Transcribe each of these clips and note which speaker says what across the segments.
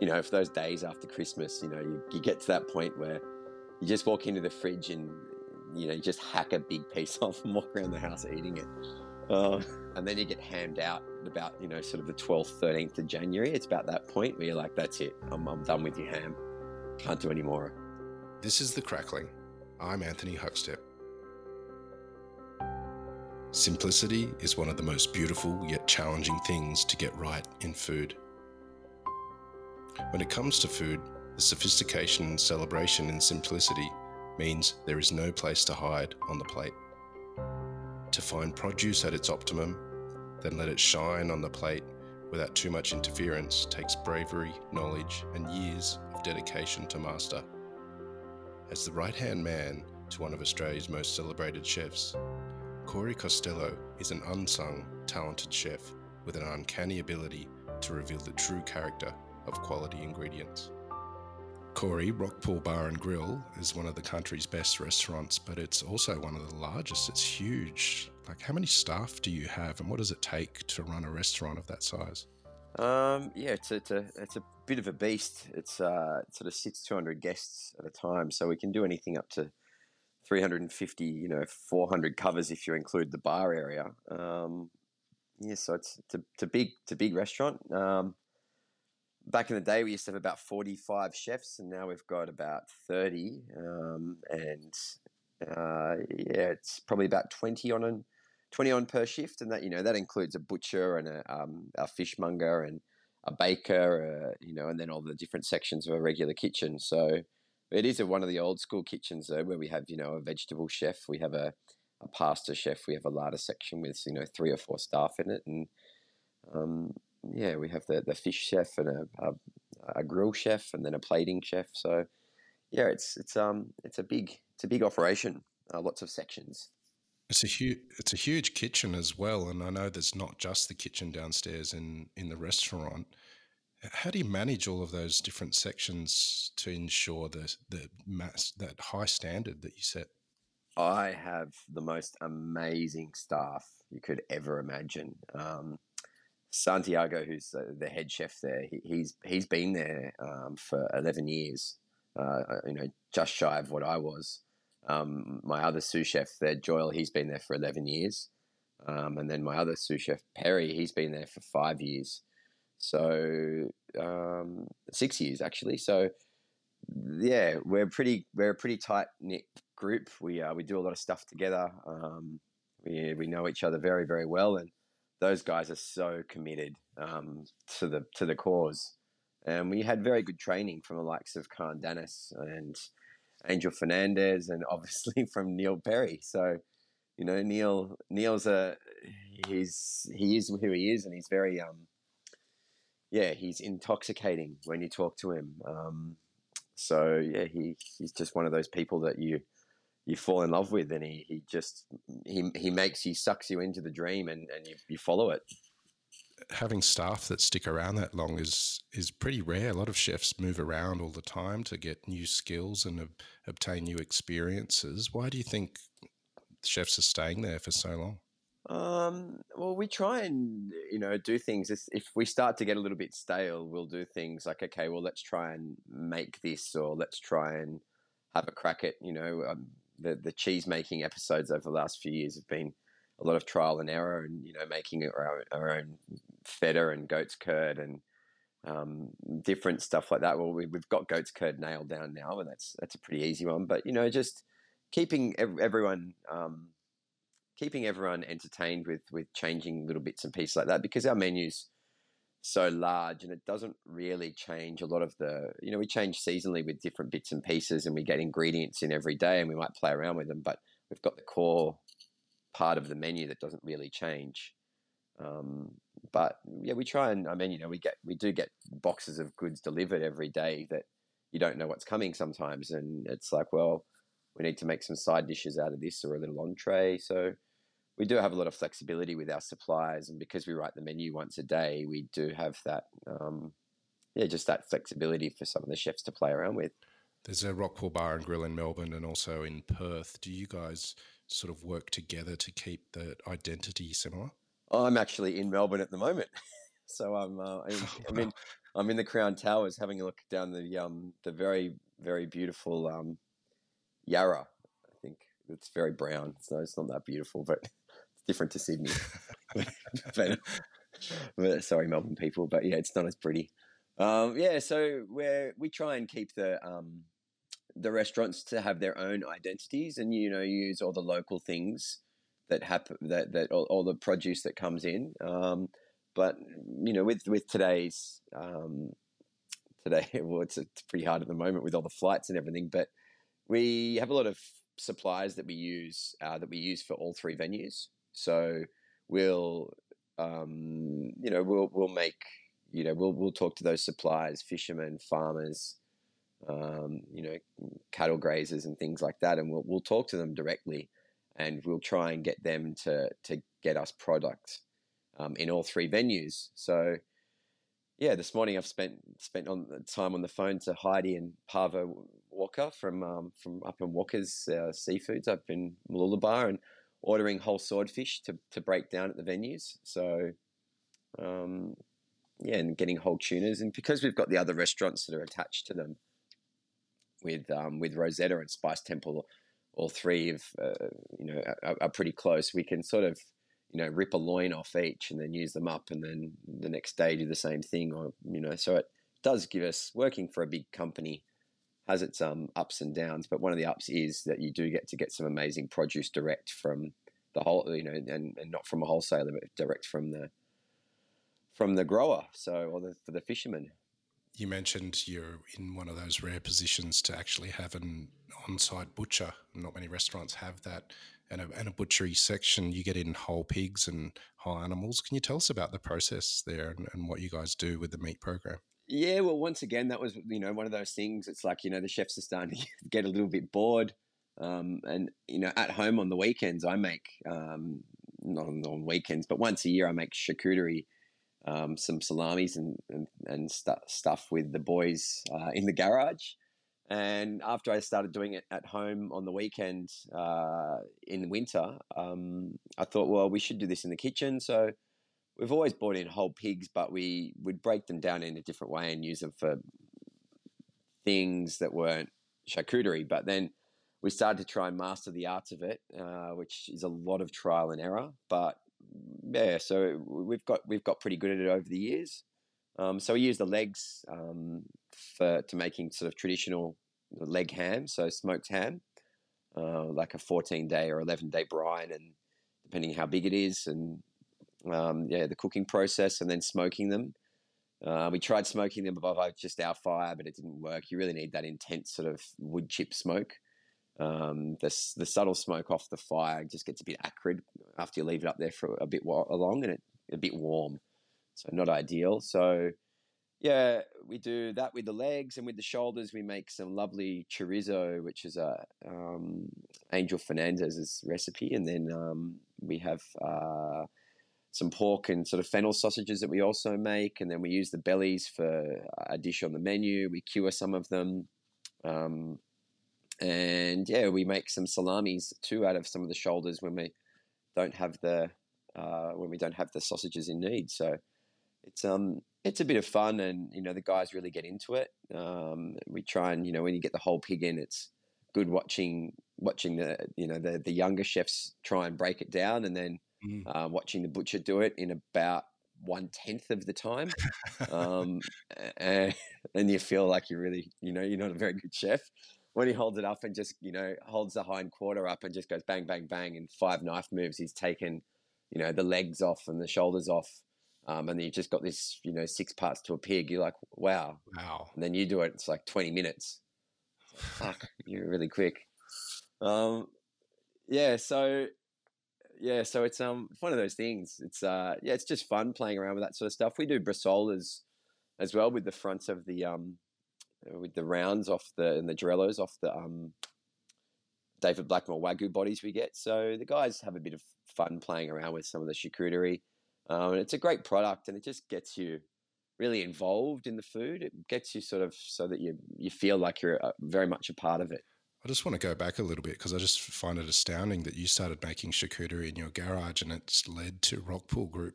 Speaker 1: you know, for those days after Christmas, you know, you, you get to that point where you just walk into the fridge and you know, you just hack a big piece off and walk around the house eating it. Uh, and then you get hammed out about, you know, sort of the 12th, 13th of January. It's about that point where you're like, that's it. I'm, I'm done with your ham. Can't do any more.
Speaker 2: This is The Crackling. I'm Anthony Huckstep. Simplicity is one of the most beautiful yet challenging things to get right in food. When it comes to food, the sophistication and celebration in simplicity means there is no place to hide on the plate. To find produce at its optimum, then let it shine on the plate without too much interference takes bravery, knowledge, and years of dedication to master. As the right hand man to one of Australia's most celebrated chefs, Corey Costelloe is an unsung, talented chef with an uncanny ability to reveal the true character of quality ingredients. Corey, Rockpool Bar and Grill is one of the country's best restaurants, but it's also one of the largest. It's huge. Like, how many staff do you have, and what does it take to run a restaurant of that size?
Speaker 1: Um, yeah, it's a, it's a, it's a bit of a beast. It's uh, it sort of sits 200 guests at a time, so we can do anything up to 350, you know, 400 covers if you include the bar area. Um, yeah, so it's, it's, a, it's a big, it's a big restaurant. Um, back in the day, we used to have about 45 chefs, and now we've got about 30. Um, and uh, yeah, it's probably about 20 on an, 20 on per shift, and that you know that includes a butcher and a, um, a fishmonger and a baker, uh, you know, and then all the different sections of a regular kitchen. So it is a, one of the old school kitchens though, where we have you know a vegetable chef, we have a, a pasta chef, we have a larder section with you know three or four staff in it, and um, yeah, we have the, the fish chef and a, a, a grill chef and then a plating chef. So yeah, it's it's um it's a big it's a big operation. Uh, lots of sections.
Speaker 2: It's a huge it's a huge kitchen as well, and I know there's not just the kitchen downstairs in in the restaurant. How do you manage all of those different sections to ensure the the mass that high standard that you set?
Speaker 1: I have the most amazing staff you could ever imagine. Um, Santiago, who's the head chef there, he, he's he's been there um, for eleven years. Uh, uh, you know, just shy of what I was. Um, my other sous chef there, Joel, he's been there for eleven years, um, and then my other sous chef Perry, he's been there for five years. So um, six years actually. So yeah, we're pretty we're a pretty tight knit group. We uh, we do a lot of stuff together. Um, we we know each other very very well and those guys are so committed um, to the to the cause. And we had very good training from the likes of Khan Danis and Angel Fernandez, and obviously from Neil Perry. So, you know, Neil Neil's a he's he is who he is, and he's very um, yeah, he's intoxicating when you talk to him. Um, so yeah, he he's just one of those people that you you fall in love with and he, he just he, he makes he sucks you into the dream and, and you, you follow it.
Speaker 2: Having staff that stick around that long is is pretty rare. A lot of chefs move around all the time to get new skills and ob- obtain new experiences. Why do you think chefs are staying there for so long?
Speaker 1: Um, well, we try and you know do things. If we start to get a little bit stale, we'll do things like, okay, well, let's try and make this, or let's try and have a crack at you know um, the the cheese making episodes over the last few years have been a lot of trial and error, and you know making our, our own feta and goat's curd and um, different stuff like that. Well, we, have got goat's curd nailed down now, and that's that's a pretty easy one. But you know, just keeping ev- everyone um, keeping everyone entertained with with changing little bits and pieces like that because our menus so large and it doesn't really change a lot of the you know we change seasonally with different bits and pieces and we get ingredients in every day and we might play around with them but we've got the core part of the menu that doesn't really change. Um, but yeah we try and i mean you know we get we do get boxes of goods delivered every day that you don't know what's coming sometimes and it's like well we need to make some side dishes out of this or a little entree so we do have a lot of flexibility with our suppliers, and because we write the menu once a day, we do have that, um, yeah, just that flexibility for some of the chefs to play around with.
Speaker 2: There's a Rockpool Bar and Grill in Melbourne and also in Perth. Do you guys sort of work together to keep the identity similar?
Speaker 1: I'm actually in Melbourne at the moment. So I'm uh, I'm, in I'm in the Crown Towers having a look down the um the very very beautiful um Yarra. I think it's very brown, so it's not that beautiful, but different to Sydney. but, but, sorry, Melbourne people, but yeah, it's not as pretty. Um, yeah, so we we try and keep the um, the restaurants to have their own identities, and you know use all the local things that happen that that all, all the produce that comes in. Um, but you know, with with today's um, today, well, it's, it's pretty hard at the moment with all the flights and everything. But we have a lot of suppliers that we use uh, that we use for all three venues. So we'll um, you know we'll we'll make you know we'll we'll talk to those suppliers, fishermen, farmers, um, you know, cattle grazers and things like that, and we'll we'll talk to them directly, and we'll try and get them to to get us products um, in all three venues. So yeah, this morning I've spent spent on time on the phone to Heidi and Pavo Walker from um, from up in Walker's uh, Seafoods up in Mooloolaba and ordering whole swordfish to, to break down at the venues. So um, yeah, and getting whole tunas, and because we've got the other restaurants that are attached to them, with um, with Rosetta and Spice Temple, all three of uh, you know are, are, pretty close. We can sort of you know rip a loin off each and then use them up, and then the next day do the same thing, or you know. So it does give us working for a big company has its um, ups and downs, but one of the ups is that you do get to get some amazing produce direct from the whole, you know, and, and not from a wholesaler, but direct from the from the grower, so or the for the fisherman.
Speaker 2: You mentioned you're in one of those rare positions to actually have an on-site butcher. Not many restaurants have that, and a, and a butchery section. You get in whole pigs and whole animals. Can you tell us about the process there and, and what you guys do with the meat program?
Speaker 1: Yeah, well, once again, that was you know one of those things. It's like you know the chefs are starting to get a little bit bored, um, and you know at home on the weekends I make um, not on, on, weekends, but once a year I make charcuterie, um, some salamis and and, and st- stuff with the boys uh, in the garage. And after I started doing it at home on the weekend uh, in winter, um, I thought, well, we should do this in the kitchen. So we've always bought in whole pigs, but we would break them down in a different way and use them for things that weren't charcuterie. But then we started to try and master the arts of it, uh, which is a lot of trial and error. But yeah, so we've got we've got pretty good at it over the years. Um, so we use the legs um, for to making sort of traditional leg ham, so smoked ham, uh, like a 14 day or 11 day brine, and depending how big it is, and um, yeah, the cooking process and then smoking them. Uh, we tried smoking them above just our fire, but it didn't work. You really need that intense sort of wood chip smoke. Um, the, the subtle smoke off the fire just gets a bit acrid after you leave it up there for a bit long and it a bit warm, so not ideal. So yeah, we do that with the legs and with the shoulders. We make some lovely chorizo, which is a um, Angel Fernandez's recipe, and then um, we have. Uh, some pork and sort of fennel sausages that we also make, and then we use the bellies for a dish on the menu. We cure some of them, um, and yeah, we make some salamis too out of some of the shoulders when we don't have the uh, when we don't have the sausages in need. So it's um it's a bit of fun, and you know the guys really get into it. Um, we try and you know when you get the whole pig in, it's good watching watching the you know the the younger chefs try and break it down, and then mm. uh, watching the butcher do it in about one tenth of the time, um, and, and you feel like you really, you know, you're not a very good chef. When he holds it up and just, you know, holds the hind quarter up and just goes bang, bang, bang, in five knife moves, he's taken, you know, the legs off and the shoulders off. Um, and then you've just got this, you know, six parts to a pig. You're like, wow.
Speaker 2: Wow.
Speaker 1: And then you do it, it's like 20 minutes. Fuck, you're really quick. Um, yeah, so yeah, so it's um one of those things. It's uh yeah, it's just fun playing around with that sort of stuff. We do bresaolas as well with the fronts of the um with the rounds off the and the Dorellos off the um David Blackmore Wagyu bodies we get. So the guys have a bit of fun playing around with some of the charcuterie. Um, and it's a great product and it just gets you really involved in the food. It gets you sort of so that you you feel like you're uh, very much a part of it.
Speaker 2: I just want to go back a little bit because I just find it astounding that you started making charcuterie in your garage and it's led to Rockpool Group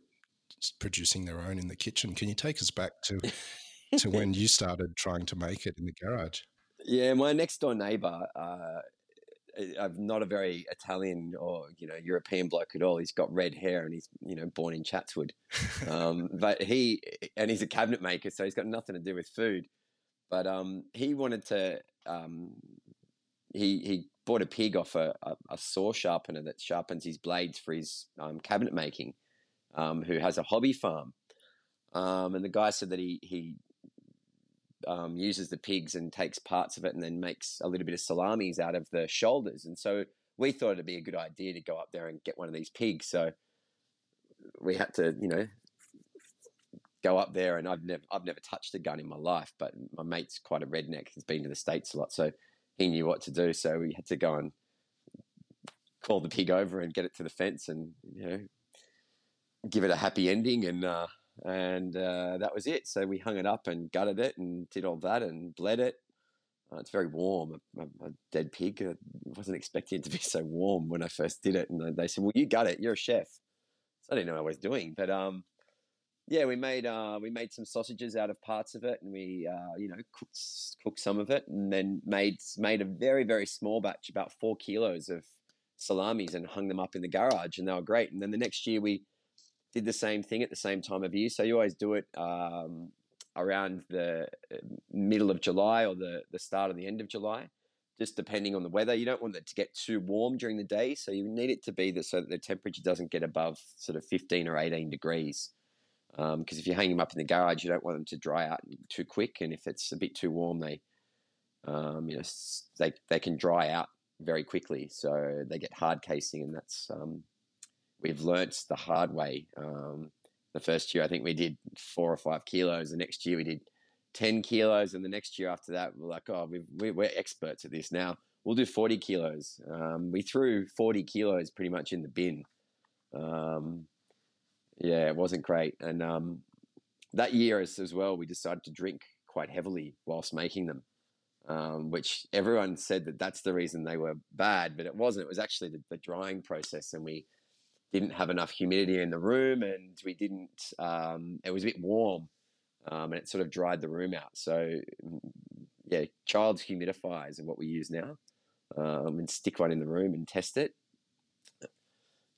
Speaker 2: producing their own in the kitchen. Can you take us back to to when you started trying to make it in the garage?
Speaker 1: Yeah, my next door neighbor, uh, I'm not a very Italian or you know European bloke at all. He's got red hair and he's you know born in Chatswood, um, but he and he's a cabinet maker, so he's got nothing to do with food. But um, he wanted to. Um, he he bought a pig off a, a, a, saw sharpener that sharpens his blades for his um, cabinet making, um, who has a hobby farm. Um, and the guy said that he he um, uses the pigs and takes parts of it and then makes a little bit of salamis out of the shoulders. And so we thought it'd be a good idea to go up there and get one of these pigs. So we had to, you know, go up there. And I've never I've never touched a gun in my life, but my mate's quite a redneck. He's been to the states a lot, so he knew what to do. So we had to go and call the pig over and get it to the fence and you know give it a happy ending and uh, and uh, that was it. So we hung it up and gutted it and did all that and bled it. Uh, it's very warm. A, a, dead pig. I wasn't expecting it to be so warm when I first did it. And they said, "Well, you gut it. You're a chef." So I didn't know what I was doing, but um, yeah, we made uh, we made some sausages out of parts of it, and we uh, you know cooked cooked some of it, and then made made a very very small batch, about four kilos of salamis, and hung them up in the garage, and they were great. And then the next year we did the same thing at the same time of year. So you always do it um, around the uh, middle of July or the, the start of the end of July, just depending on the weather. You don't want it to get too warm during the day, so you need it to be that so that the temperature doesn't get above sort of 15 or 18 degrees. Because um, if you hang them up in the garage, you don't want them to dry out too quick, and if it's a bit too warm, they um, you know they they can dry out very quickly, so they get hard casing, and that's um, we've learnt the hard way. Um, the first year, I think we did four or five kilos. The next year, we did 10 kilos. And the next year after that, we're like, oh, we are experts at this now. We'll do 40 kilos. Um, we threw 40 kilos pretty much in the bin. Yeah, it wasn't great. And um, that year as, as well, we decided to drink quite heavily whilst making them. Um, which everyone said that that's the reason they were bad, but it wasn't. It was actually the, the drying process, and we didn't have enough humidity in the room and we didn't um, it was a bit warm um, and it sort of dried the room out so mm, yeah child's humidifiers are what we use now um, and stick one in the room and test it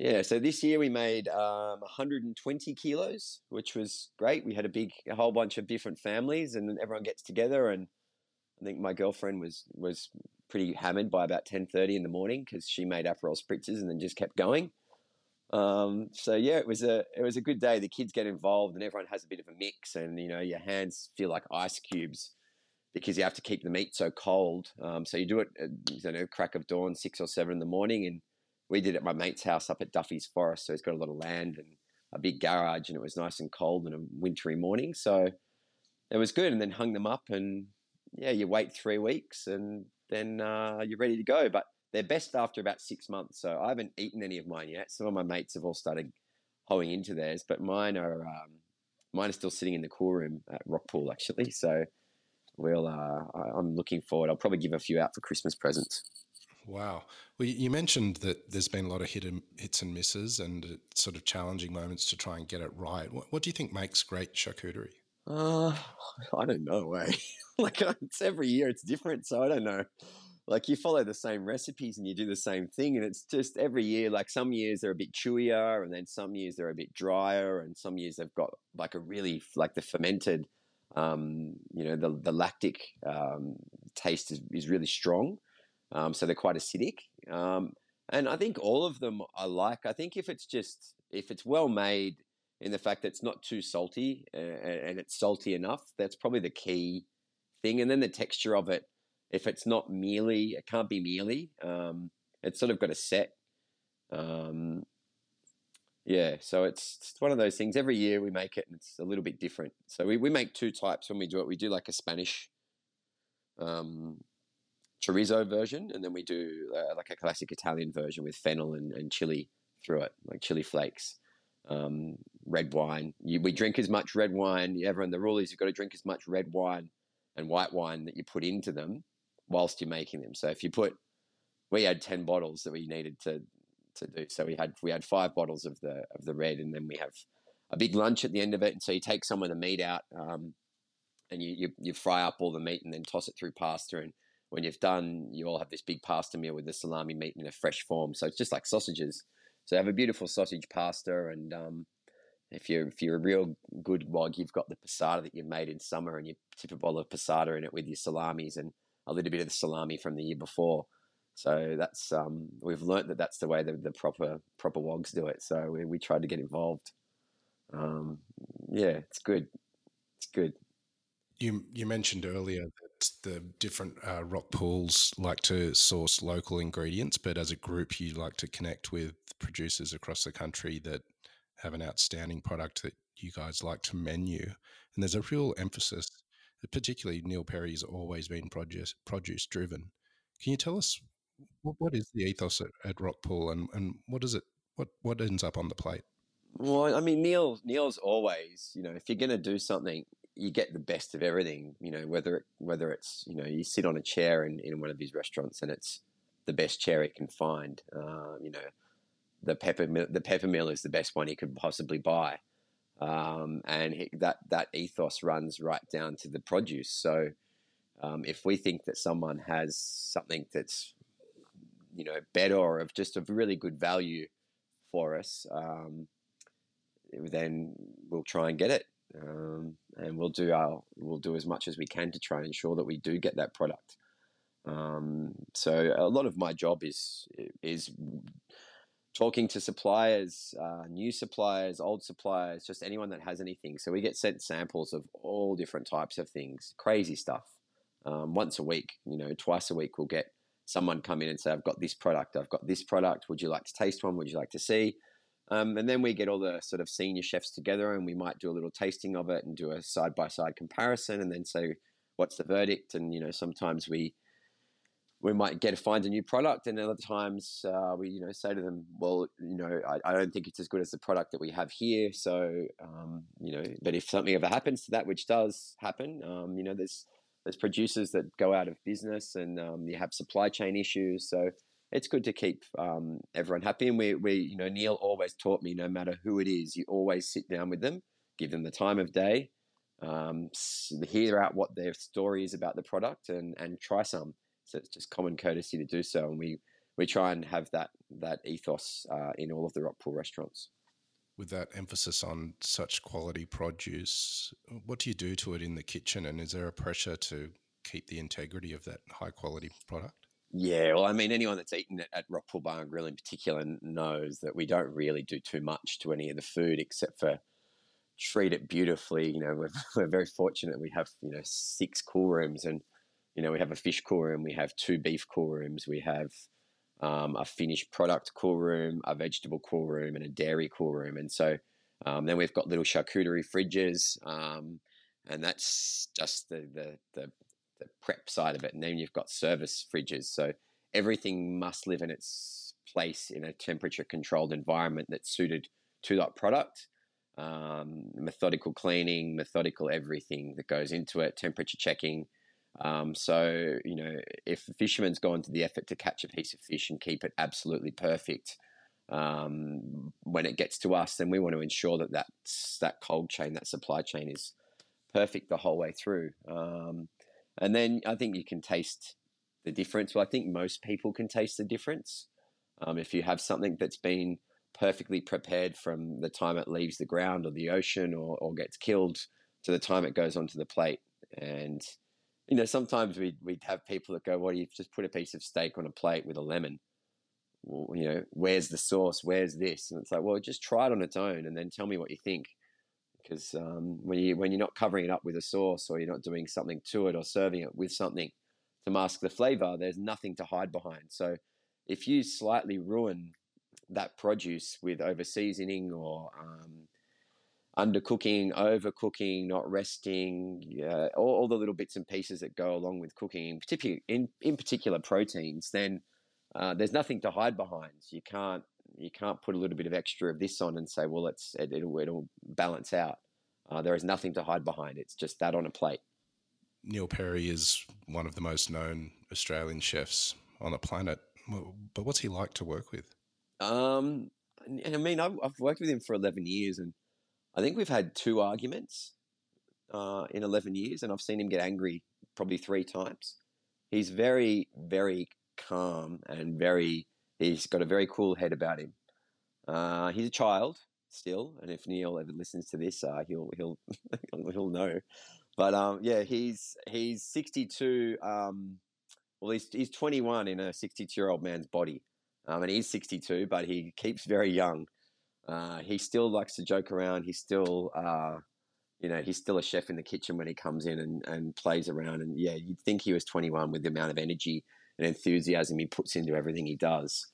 Speaker 1: yeah so this year we made 120 um, kilos which was great we had a big a whole bunch of different families and everyone gets together and i think my girlfriend was was pretty hammered by about 10.30 in the morning because she made Aperol spritzes and then just kept going um, so yeah, it was a it was a good day. The kids get involved, and everyone has a bit of a mix, and you know your hands feel like ice cubes because you have to keep the meat so cold. Um, so you do it, at, you know, crack of dawn, six or seven in the morning, and we did it at my mate's house up at Duffy's Forest. So he's got a lot of land and a big garage, and it was nice and cold and a wintry morning. So it was good, and then hung them up, and yeah, you wait three weeks, and then uh, you're ready to go. But they're best after about six months. So I haven't eaten any of mine yet. Some of my mates have all started hoeing into theirs, but mine are um, mine are still sitting in the cool room at Rockpool actually. So we'll uh, I'm looking forward. I'll probably give a few out for Christmas presents.
Speaker 2: Wow. Well, you mentioned that there's been a lot of hit and, hits and misses and sort of challenging moments to try and get it right. What, what do you think makes great charcuterie?
Speaker 1: Uh, I don't know. Eh? like it's every year it's different, so I don't know like you follow the same recipes and you do the same thing and it's just every year like some years they're a bit chewier and then some years they're a bit drier and some years they've got like a really like the fermented um, you know the the lactic um, taste is, is really strong um, so they're quite acidic um, and I think all of them I like I think if it's just if it's well made in the fact that it's not too salty and, it's salty enough that's probably the key thing and then the texture of it if it's not mealy, it can't be mealy. Um, it's sort of got a set. Um, yeah, so it's, it's, one of those things. Every year we make it, and it's a little bit different. So we, we make two types when we do it. We do like a Spanish um, chorizo version, and then we do uh, like a classic Italian version with fennel and, and chili through it, like chili flakes. Um, red wine. You, we drink as much red wine. Everyone, the rule is you've got to drink as much red wine and white wine that you put into them whilst you're making them. So if you put, we had ten bottles that we needed to to do. So we had we had five bottles of the of the red, and then we have a big lunch at the end of it, and so you take some of the meat out, um, and you, you you fry up all the meat, and then toss it through pasta, and when you've done, you all have this big pasta meal with the salami meat in a fresh form. So it's just like sausages. So have a beautiful sausage pasta, and um, if you're if you're a real good wog, you've got the passata that you've made in summer, and you tip a bowl of passata in it with your salamis and a little bit of the salami from the year before. So that's um, we've learnt that that's the way the, the proper proper wogs do it. So we, we tried to get involved. Um, yeah, it's good. It's good.
Speaker 2: You you mentioned earlier the different uh, rock pools like to source local ingredients, but as a group, you like to connect with producers across the country that have an outstanding product that you guys like to menu. And there's a real emphasis, particularly Neil Perry has always been produce produce driven. Can you tell us what, what is the ethos at, at Rockpool and, and what is it what what ends up on the plate?
Speaker 1: Well, I mean, Neil Neil's always, you know, if you're going to do something, you get the best of everything. You know, whether it, whether it's you know you sit on a chair in, in one of these restaurants and it's the best chair it can find. Uh, you know, the pepper the pepper mill is the best one he could possibly buy, um, and that that ethos runs right down to the produce. So, um, if we think that someone has something that's you know better or of just of really good value for us, um, then we'll try and get it um, and we'll do our we'll do as much as we can to try and ensure that we do get that product. Um, so a lot of my job is is talking to suppliers, uh, new suppliers, old suppliers, just anyone that has anything. So we get sent samples of all different types of things, crazy stuff. Um, once a week, you know, twice a week, we'll get someone come in and say, "I've got this product. I've got this product. Would you like to taste one? Would you like to see?" Um, and then we get all the sort of senior chefs together and we might do a little tasting of it and do a side by side comparison and then say, what's the verdict? And, you know, sometimes we, we might get to find a new product and other times uh, we, you know, say to them, well, you know, I, I, don't think it's as good as the product that we have here. So, um, you know, but if something ever happens to that, which does happen, um, you know, there's, there's producers that go out of business and um, you have supply chain issues. So, it's good to keep um, everyone happy. And we, we, you know, Neil always taught me no matter who it is, you always sit down with them, give them the time of day, um, hear out what their story is about the product, and and try some. So it's just common courtesy to do so, and we we try and have that that ethos uh, in all of the Rockpool restaurants.
Speaker 2: With that emphasis on such quality produce, what do you do to it in the kitchen, and is there a pressure to keep the integrity of that high quality product?
Speaker 1: Yeah, well, I mean, anyone that's eaten at Rockpool Bar and Grill in particular knows that we don't really do too much to any of the food except for treat it beautifully. You know, we're, we're very fortunate we have, you know, six cool rooms and, you know, we have a fish cool room, we have two beef cool rooms, we have um, a finished product cool room, a vegetable cool room, and a dairy cool room. And so um, then we've got little charcuterie fridges. Um, and that's just the, the, the the prep side of it, and then you've got service fridges. So everything must live in its place in a temperature controlled environment that's suited to that product. Um, methodical cleaning, methodical everything that goes into it, temperature checking. Um, so, you know, if a fisherman's gone to the effort to catch a piece of fish and keep it absolutely perfect, um, when it gets to us, then we want to ensure that that's, that cold chain, that supply chain is perfect the whole way through. Um, and then I think you can taste the difference. Well, I think most people can taste the difference. Um, if you have something that's been perfectly prepared from the time it leaves the ground or the ocean or, or gets killed to the time it goes onto the plate. And, you know, sometimes we'd, we'd have people that go, well, you just put a piece of steak on a plate with a lemon. Well, you know, where's the sauce? Where's this? And it's like, well, just try it on its own and then tell me what you think because um, when you when you're not covering it up with a sauce or you're not doing something to it or serving it with something to mask the flavor, there's nothing to hide behind. So if you slightly ruin that produce with over seasoning or um, undercooking, overcooking, not resting, uh, all, all, the little bits and pieces that go along with cooking, particularly in, in particular proteins, then uh, there's nothing to hide behind. You can't you can't put a little bit of extra of this on and say, well, it's it, will it'll balance out. Uh, there is nothing to hide behind. It's just that on a plate.
Speaker 2: Neil Perry is one of the most known Australian chefs on the planet. But what's he like to work with?
Speaker 1: Um, I mean, I've, I've worked with him for eleven years, and I think we've had two arguments uh, in 11 years, and I've seen him get angry probably three times. He's very, very calm and very, he's got a very cool head about him. Uh, he's a child still, and if Neil ever listens to this, uh, he'll he'll he'll know. But um, yeah, he's he's 62. Um, well, he's he's 21 in a 62 year old man's body, um, and he's 62, but he keeps very young. Uh, he still likes to joke around. He's still, uh, you know, he's still a chef in the kitchen when he comes in and, and plays around. And yeah, you'd think he was 21 with the amount of energy and enthusiasm he puts into everything he does.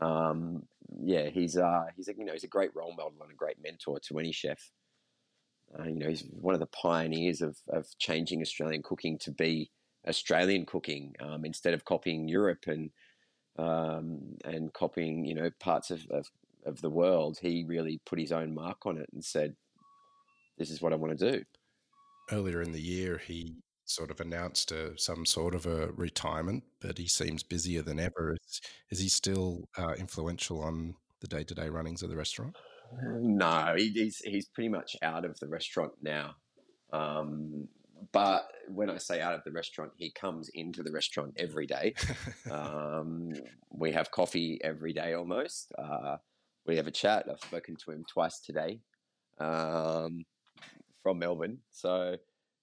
Speaker 1: Um, yeah, he's uh, he's a, you know he's a great role model and a great mentor to any chef. Uh, you know, he's one of the pioneers of of changing Australian cooking to be Australian cooking um, instead of copying Europe and um, and copying you know parts of, of of the world. He really put his own mark on it and said, "This is what I want to do."
Speaker 2: Earlier in the year, he sort of announced a, some sort of a retirement, but he seems busier than ever. Is, is he still uh, influential on the day to day runnings of the restaurant?
Speaker 1: No, he, he's he's pretty much out of the restaurant now. Um, but when I say out of the restaurant, he comes into the restaurant every day. um, we have coffee every day almost. Uh, we have a chat. I've spoken to him twice today um, from Melbourne. So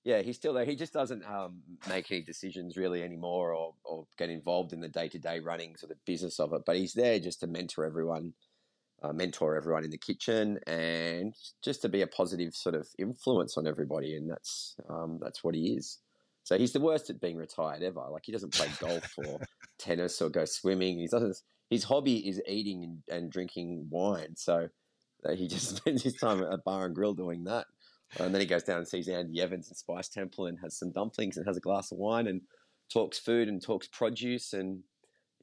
Speaker 1: yeah, he's still there. He just doesn't um, make any decisions really anymore or, or get involved in the day to day runnings or the business of it. But he's there just to mentor everyone, uh, mentor everyone in the kitchen, and just to be a positive sort of influence on everybody. And that's um, that's what he is. So he's the worst at being retired ever. Like he doesn't play golf or tennis or go swimming. He doesn't. His hobby is eating and, and drinking wine. So uh, he just spends his time at a bar and grill doing that. And then he goes down and sees Andy Evans in Spice Temple and has some dumplings and has a glass of wine and talks food and talks produce and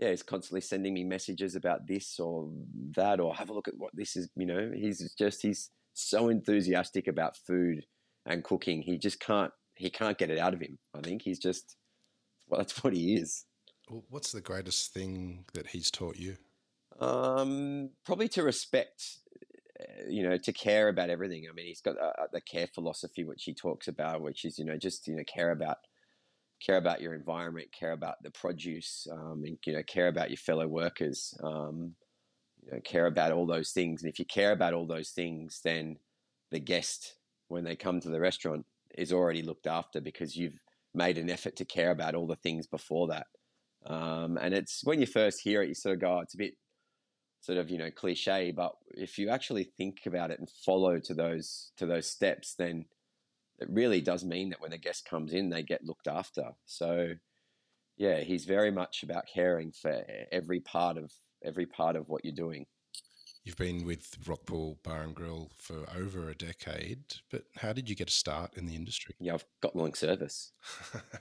Speaker 1: yeah, he's constantly sending me messages about this or that or have a look at what this is. You know, he's just he's so enthusiastic about food and cooking. He just can't he can't get it out of him. I think he's just well, that's what he is.
Speaker 2: What's the greatest thing that he's taught you?
Speaker 1: Um, probably to respect uh, you know, to care about everything. I mean, he's got uh, the care philosophy, which he talks about, which is, you know, just, you know, care about, care about your environment, care about the produce, um, and, you know, care about your fellow workers, um, you know, care about all those things. And if you care about all those things, then the guest, when they come to the restaurant, is already looked after because you've made an effort to care about all the things before that. Um, and it's when you first hear it, you sort of go, oh, it's a bit sort of you know cliche but if you actually think about it and follow to those to those steps then it really does mean that when a guest comes in they get looked after so yeah he's very much about caring for every part of every part of what you're doing
Speaker 2: You've been with Rockpool Bar and Grill for over a decade, but how did you get a start in the industry?
Speaker 1: Yeah, I've got long service.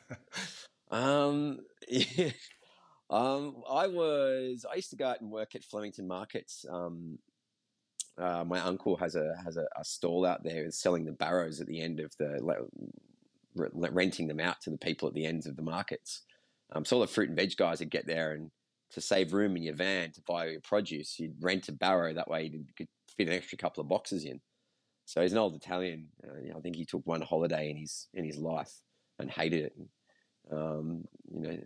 Speaker 1: um, yeah, um, I was I used to go out and work at Flemington markets. Um, uh, my uncle has a has a, a, stall out there selling the barrows at the end of the renting them out to the people at the ends of the markets. Um, so all the fruit and veg guys would get there and to save room in your van to buy your produce, you'd rent a barrow. That way you could fit an extra couple of boxes in. So he's an old Italian. Uh, I think he took one holiday in his in his life and hated it. Um, you know,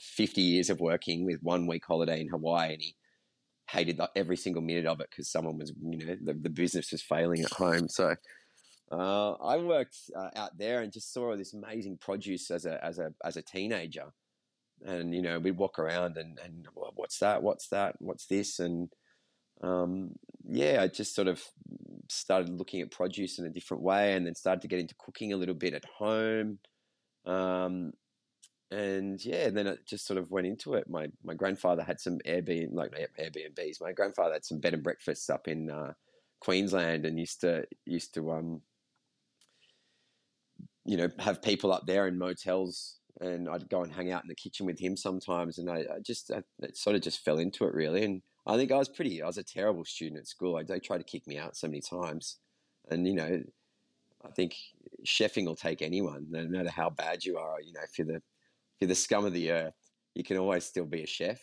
Speaker 1: 50 years of working with one week holiday in Hawaii and he hated every single minute of it because someone was, you know, the, the, business was failing at home. So uh, I worked uh, out there and just saw this amazing produce as a, as a, as a teenager. And, you know, we'd walk around and, and well, what's that? What's that? What's this? And, um, yeah, I just sort of started looking at produce in a different way and then started to get into cooking a little bit at home. Um, and yeah, and then it just sort of went into it. My my grandfather had some Airbnb, like Airbnbs. My grandfather had some bed and breakfasts up in uh, Queensland, and used to used to um, you know, have people up there in motels, and I'd go and hang out in the kitchen with him sometimes. And I, I just I, it sort of just fell into it really. And I think I was pretty. I was a terrible student at school. I, they tried to kick me out so many times, and you know, I think chefing will take anyone, no matter how bad you are. You know, if you're the you're the scum of the earth, you can always still be a chef.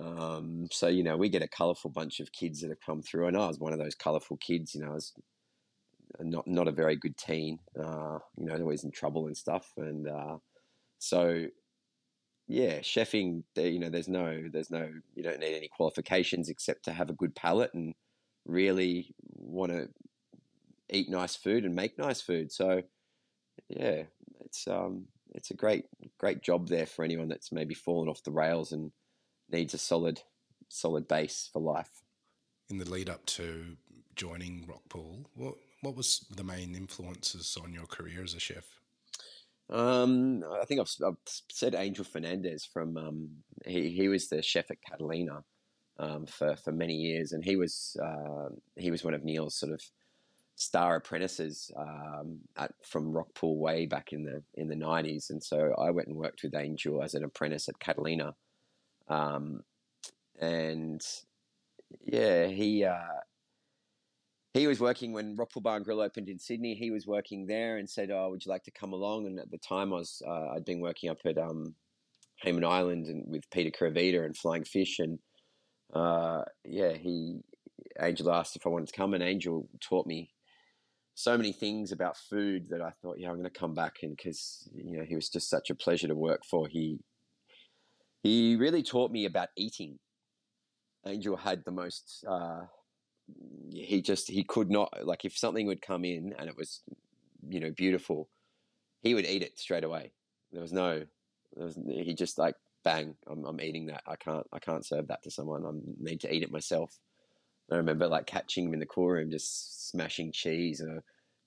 Speaker 1: Um, so you know, we get a colourful bunch of kids that have come through, and I was one of those colourful kids. You know, I was not not a very good teen. Uh, you know, always in trouble and stuff, and uh, so yeah, chefing. You know, there's no there's no you don't need any qualifications except to have a good palate and really want to eat nice food and make nice food. So yeah, it's um it's a great great job there for anyone that's maybe fallen off the rails and needs a solid solid base for life.
Speaker 2: In the lead up to joining Rockpool, what what was the main influences on your career as a chef?
Speaker 1: Um, I think I've, I've, said Angel Fernandez from um, he he was the chef at Catalina um, for for many years, and he was uh, he was one of Neil's sort of star apprentices um, at, from Rockpool way back in the in the nineties, and so I went and worked with Angel as an apprentice at Catalina, um, and yeah, he uh, he was working when Rockpool Bar and Grill opened in Sydney. He was working there and said, "Oh, would you like to come along?" And at the time, I was uh, I'd been working up at um, Hayman Island and with Peter Kuruvita and Flying Fish, and uh, yeah, he Angel asked if I wanted to come, and Angel taught me so many things about food that I thought, yeah, I'm going to come back and because you know he was just such a pleasure to work for. He he really taught me about eating. Angel had the most. Uh, he just he could not like if something would come in and it was you know beautiful, he would eat it straight away. There was no, there was, he just like bang, I'm I'm eating that. I can't I can't serve that to someone. I need to eat it myself. I remember like catching him in the cool room, just smashing cheese or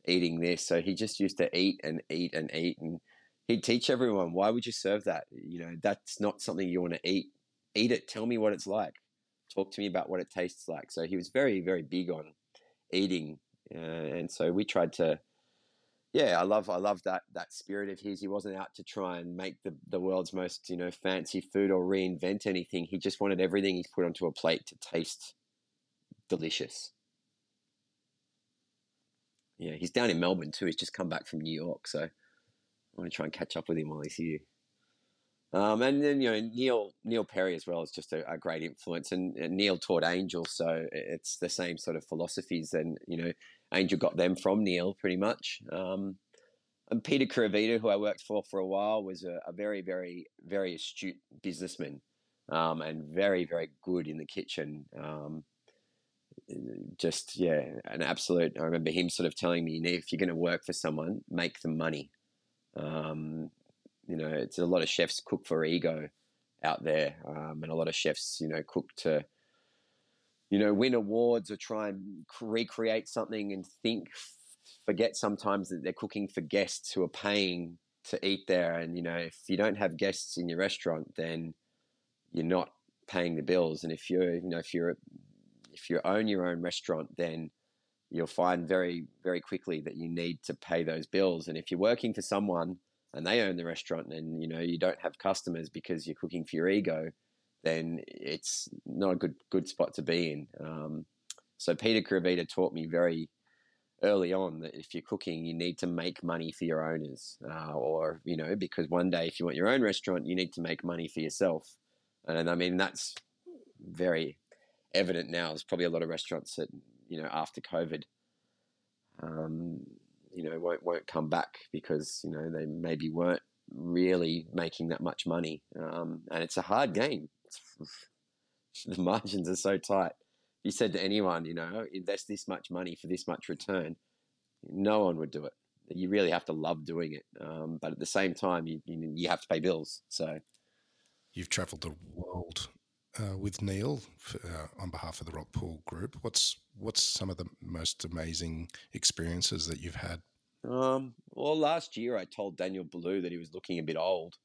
Speaker 1: eating this. So he just used to eat and eat and eat, and he'd teach everyone, "Why would you serve that? You know, that's not something you want to eat. Eat it. Tell me what it's like. Talk to me about what it tastes like." So he was very, very big on eating, uh, and so we tried to. Yeah, I love I love that that spirit of his. He wasn't out to try and make the, the world's most you know fancy food or reinvent anything. He just wanted everything he's put onto a plate to taste delicious. Yeah, he's down in Melbourne too. He's just come back from New York, so I want to try and catch up with him while he's here. Um, and then you know Neil Neil Perry as well is just a, a great influence, and, and, Neil taught Angel, so it's the same sort of philosophies, and you know Angel got them from Neil pretty much. Um, and Peter Kuruvita, who I worked for for a while, was a, a very very very astute businessman, um, and very very good in the kitchen. Just yeah, an absolute. I remember him sort of telling me, if you're going to work for someone, make them money. Um, you know, it's a lot of chefs cook for ego out there, um, and a lot of chefs, you know, cook to, you know, win awards or try and recreate something and think, forget sometimes that they're cooking for guests who are paying to eat there. And you know, if you don't have guests in your restaurant, then you're not paying the bills. And if you're, you know, if you're if you own your own restaurant, then you'll find very, very quickly that you need to pay those bills. And if you're working for someone and they own the restaurant and you know you don't have customers because you're cooking for your ego, then it's not a good good spot to be in. Um, so Peter Kuruvita taught me very early on that if you're cooking, you need to make money for your owners, uh, or you know, because one day if you want your own restaurant, you need to make money for yourself. And I mean that's very evident now. There's probably a lot of restaurants that you know after COVID, um, you know, won't won't come back because you know they maybe weren't really making that much money, um, and it's a hard game. the margins are so tight. If you said to anyone, you know, invest this much money for this much return, no one would do it. You really have to love doing it, um, but at the same time, you, you you have to pay bills. So
Speaker 2: you've travelled the world uh, with Neil for, uh, on behalf of the Rockpool Group. What's what's some of the most amazing experiences that you've had?
Speaker 1: Um, well, last year I told Daniel Boulud that he was looking a bit old,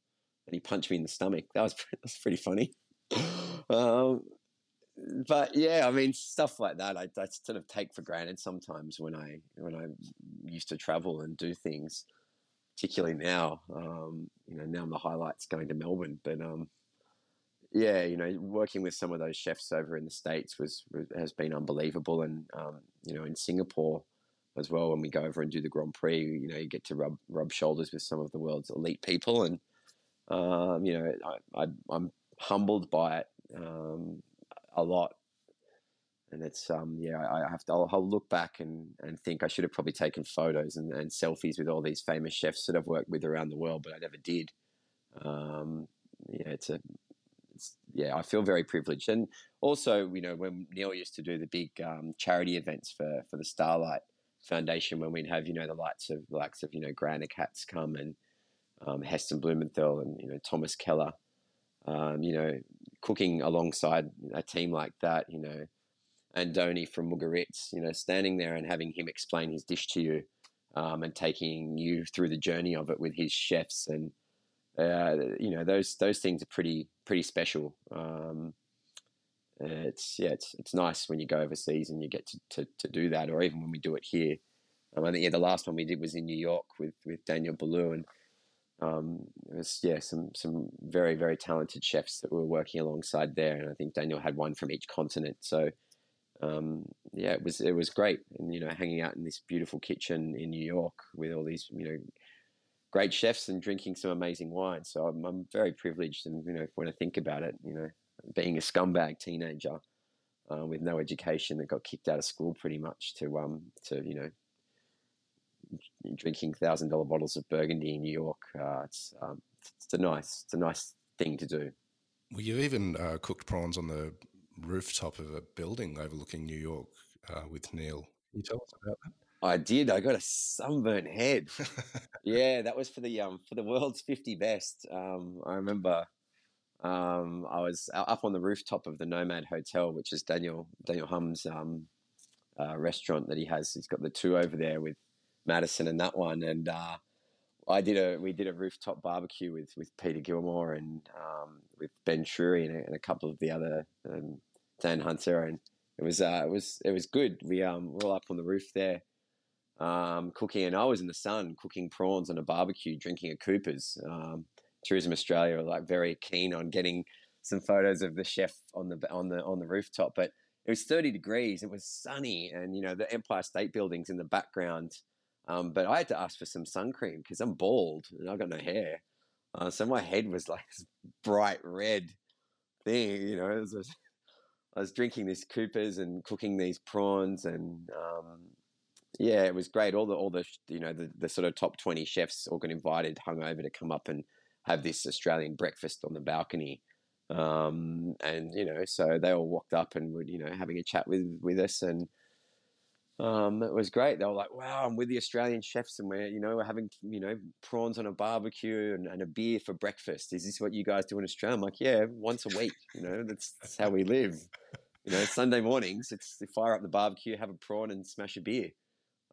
Speaker 1: and he punched me in the stomach. That was that was pretty funny. um, but yeah, I mean stuff like that. I, I sort of take for granted sometimes when I when I used to travel and do things. Particularly now, um, you know, now the highlights going to Melbourne, but um, yeah, you know, working with some of those chefs over in the states was, was has been unbelievable, and um, you know, in Singapore as well, when we go over and do the Grand Prix, you know, you get to rub rub shoulders with some of the world's elite people, and um, you know, I, am humbled by it um, a lot. and it's um yeah I, have to I'll, I'll, look back and and think I should have probably taken photos and, and selfies with all these famous chefs that I've worked with around the world, but I never did. Um, yeah, it's a yeah, I feel very privileged, and also you know when Neil used to do the big um, charity events for for the Starlight Foundation, when we'd have you know the lights of the likes of you know Grant Achatz come and um, Heston Blumenthal and you know Thomas Keller, um, you know cooking alongside a team like that, you know Andoni from Mugaritz, you know, standing there and having him explain his dish to you um, and taking you through the journey of it with his chefs and uh, you know those those things are pretty pretty special. Um, it's yeah, it's it's nice when you go overseas and you get to, to, to do that, or even when we do it here. Um, I think yeah, the last one we did was in New York with with Daniel Boulud, and um, it was yeah some some very very talented chefs that were working alongside there, and I think Daniel had one from each continent. So um, yeah, it was it was great, and you know, hanging out in this beautiful kitchen in New York with all these you know great chefs and drinking some amazing wine. So I'm, I'm very privileged, and you know, when I think about it, you know, being a scumbag teenager uh, with no education that got kicked out of school pretty much to um to you know drinking thousand dollar bottles of Burgundy in New York. Uh, it's um, it's a nice it's a nice thing to do.
Speaker 2: Well, you even uh, cooked prawns on the rooftop of a building overlooking New York uh, with Neil. Can you tell us about that?
Speaker 1: I did. I got a sunburnt head. yeah, that was for the um for the world's fifty best. Um, I remember um, I was up on the rooftop of the Nomad Hotel, which is Daniel Daniel Humm's um, uh, restaurant that he has. He's got the two over there with Madison and that one, and uh, I did a we did a rooftop barbecue with with Peter Gilmore and um, with Ben Shewry and a, and a, couple of the other um, Dan Hunter, and it was uh, it was it was good. We um were all up on the roof there, um, cooking, and I was in the sun cooking prawns on a barbecue, drinking a Cooper's. Um, Tourism Australia are like very keen on getting some photos of the chef on the on the on the rooftop, but it was 30 degrees. It was sunny, and you know the Empire State Building's in the background um, but I had to ask for some sun cream because I'm bald and I've got no hair. Uh, so my head was like this bright red thing, you know. Was, I was drinking this Coopers and cooking these prawns, and um, yeah, it was great. All the all the you know the, the sort of top twenty chefs all got invited, hung over to come up and have this Australian breakfast on the balcony. Um, and you know, so they all walked up and were you know having a chat with with us and um, it was great. They were like, "Wow, I'm with the Australian chefs, and we're you know we're having you know prawns on a barbecue and, and a beer for breakfast. Is this what you guys do in Australia?" I'm like, "Yeah, once a week. You know, that's, that's how we live. You know, Sunday mornings, it's fire up the barbecue, have a prawn, and smash a beer."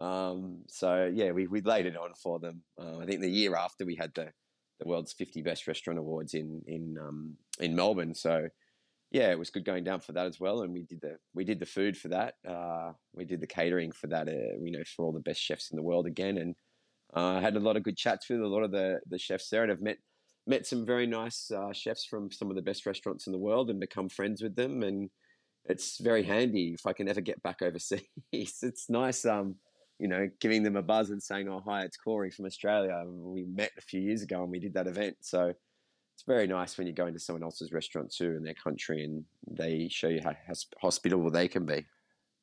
Speaker 1: Um, so yeah, we we laid it on for them. Uh, I think the year after we had the the world's 50 best restaurant awards in in um, in Melbourne. So yeah, it was good going down for that as well. And we did the we did the food for that. Uh, we did the catering for that. Uh, you know, for all the best chefs in the world again. And I uh, had a lot of good chats with a lot of the the chefs there, and I've met met some very nice uh, chefs from some of the best restaurants in the world, and become friends with them. And it's very handy if I can ever get back overseas. it's nice. Um, you know, giving them a buzz and saying, "Oh, hi, it's Corey from Australia." We met a few years ago and we did that event, so it's very nice when you go into someone else's restaurant too in their country and they show you how hospitable they can be.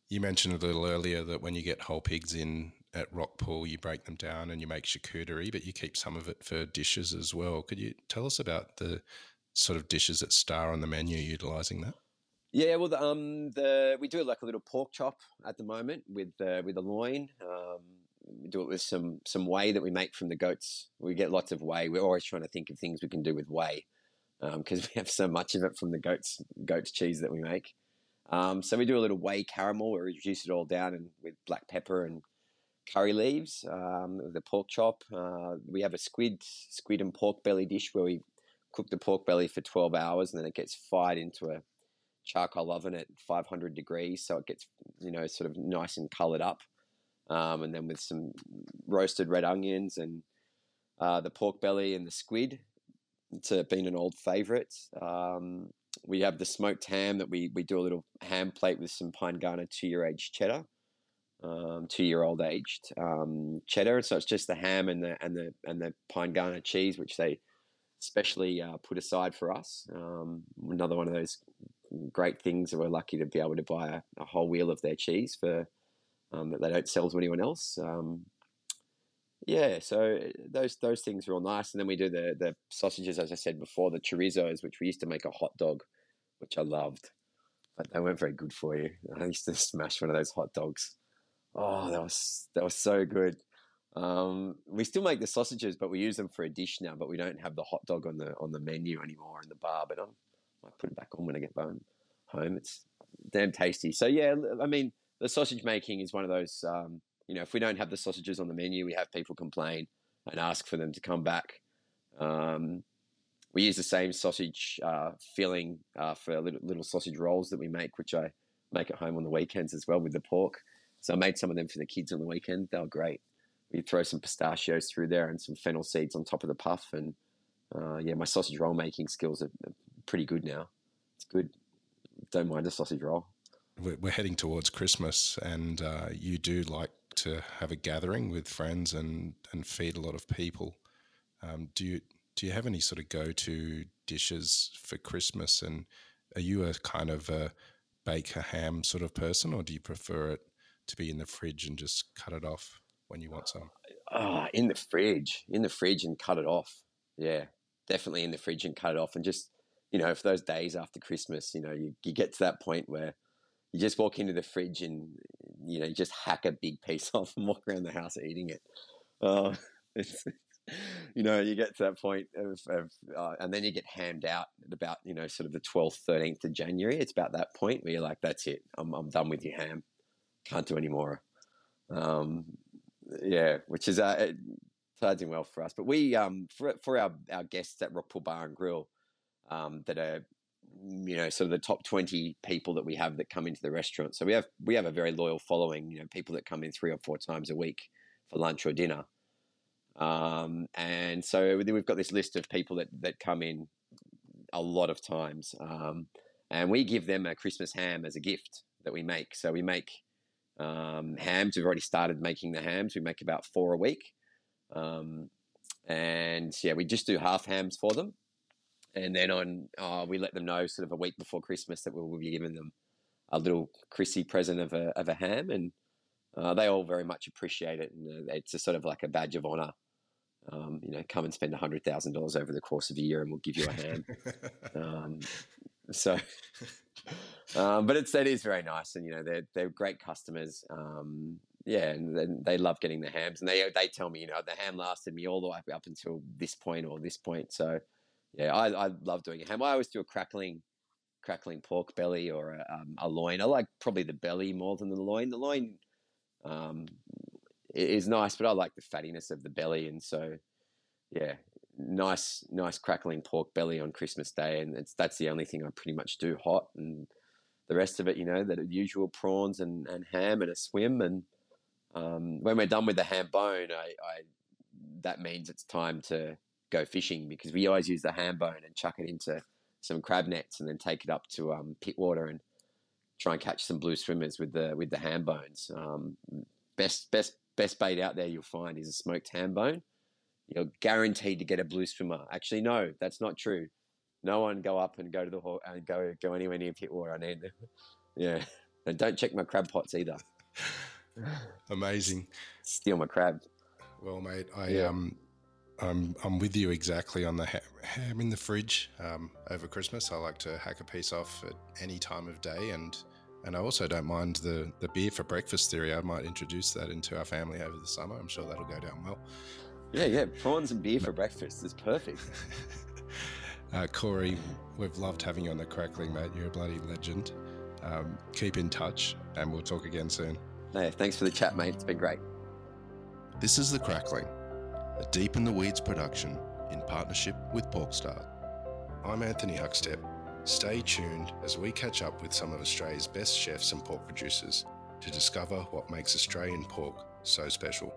Speaker 2: You mentioned a little earlier that when you get whole pigs in at Rockpool, you break them down and you make charcuterie, but you keep some of it for dishes as well. Could you tell us about the sort of dishes that star on the menu utilizing that?
Speaker 1: Yeah, well, the, um, the we do like a little pork chop at the moment with uh, with a loin. Um, we do it with some some whey that we make from the goats. We get lots of whey. We're always trying to think of things we can do with whey because um, we have so much of it from the goats goat's cheese that we make. Um, so we do a little whey caramel where we reduce it all down and with black pepper and curry leaves. Um, the pork chop. Uh, we have a squid squid and pork belly dish where we cook the pork belly for 12 hours and then it gets fired into a charcoal oven at 500 degrees so it gets you know sort of nice and colored up um, and then with some roasted red onions and uh, the pork belly and the squid. It's uh, been an old favourite. Um, we have the smoked ham that we, we do a little ham plate with some Pyengana two year aged cheddar, um, two year old aged um, cheddar. So it's just the ham and the and the and the Pyengana cheese, which they specially uh, put aside for us. Um, another one of those great things. That we're lucky to be able to buy a, a whole wheel of their cheese for um, that they don't sell to anyone else. Um, yeah, so those those things are all nice, and then we do the the sausages, as I said before, the chorizos, which we used to make a hot dog, which I loved, but they weren't very good for you. I used to smash one of those hot dogs. Oh, that was that was so good. Um, we still make the sausages, but we use them for a dish now. But we don't have the hot dog on the on the menu anymore in the bar. But I put it back on when I get home. Home, it's damn tasty. So yeah, I mean, the sausage making is one of those. Um, you know, if we don't have the sausages on the menu, we have people complain and ask for them to come back. Um, we use the same sausage uh, filling uh, for little, little sausage rolls that we make, which I make at home on the weekends as well with the pork. So I made some of them for the kids on the weekend. They were great we throw some pistachios through there and some fennel seeds on top of the puff. And uh, yeah, my sausage roll making skills are pretty good now. It's good. Don't mind a sausage roll.
Speaker 2: We're heading towards Christmas, and uh, you do like to have a gathering with friends and, and feed a lot of people. Um, do you do you have any sort of go to dishes for Christmas? And are you a kind of a bake a ham sort of person, or do you prefer it to be in the fridge and just cut it off? when you want some?
Speaker 1: Oh, in the fridge, in the fridge and cut it off. Yeah, definitely in the fridge and cut it off. And just, you know, for those days after Christmas, you know, you, you get to that point where you just walk into the fridge and, you know, you just hack a big piece off and walk around the house eating it. Uh, it's, you know, you get to that point of, of uh, and then you get hammed out at about, you know, sort of the 12th, 13th of January. It's about that point where you're like, that's it. I'm, I'm done with your ham. Can't do any more. Um, yeah, which is uh, charging well for us. But we um for for our our guests at Rockpool Bar and Grill, um, that are you know sort of the top 20 people that we have that come into the restaurant so we have we have a very loyal following you know people that come in three or four times a week for lunch or dinner um, and so we've got this list of people that that come in a lot of times um, and we give them a christmas ham as a gift that we make so we make um, hams, we've already started making the hams. We make about four a week. Um, and yeah, we just do half hams for them. And then on, uh, we let them know sort of a week before Christmas that we'll be giving them a little Chrissy present of a, of a ham. And uh, they all very much appreciate it. And uh, it's a sort of like a badge of honor. Um, you know, come and spend hundred thousand dollars over the course of a year, and we'll give you a ham. um, so, um, but it's that is very nice, and you know they're they're great customers. Um, yeah, and they love getting the hams, and they they tell me you know the ham lasted me all the way up until this point or this point. So, yeah, I, I love doing a ham. I always do a crackling crackling pork belly or a, um, a loin. I like probably the belly more than the loin. The loin um, is nice, but I like the fattiness of the belly, and so yeah, nice, nice crackling pork belly on Christmas Day, and that's the only thing I pretty much do hot, and the rest of it, you know, the usual prawns and, and ham and a swim, and um, when we're done with the ham bone, I, I that means it's time to go fishing because we always use the ham bone and chuck it into some crab nets and then take it up to um, Pittwater and try and catch some blue swimmers with the with the ham bones. Um, best best best bait out there you'll find is a smoked ham bone you're guaranteed to get a blue swimmer. Actually, no, that's not true. No one go up and go to the and go go anywhere near Pittwater. I need, them. yeah, and don't check my crab pots either.
Speaker 2: Amazing.
Speaker 1: Steal my crab.
Speaker 2: Well, mate, I yeah. um, I'm I'm with you exactly on the ham, ham in the fridge. Um, over Christmas, I like to hack a piece off at any time of day, and and I also don't mind the the beer for breakfast theory. I might introduce that into our family over the summer. I'm sure that'll go down well.
Speaker 1: Yeah, yeah, prawns and beer for breakfast is perfect.
Speaker 2: uh, Corey, we've loved having you on the Crackling, mate. You're a bloody legend. Um, keep in touch, and we'll talk again soon.
Speaker 1: Hey, thanks for the chat, mate. It's been great.
Speaker 2: This is The Crackling, a Deep in the Weeds production in partnership with Porkstar. I'm Anthony Huckstep. Stay tuned as we catch up with some of Australia's best chefs and pork producers to discover what makes Australian pork so special.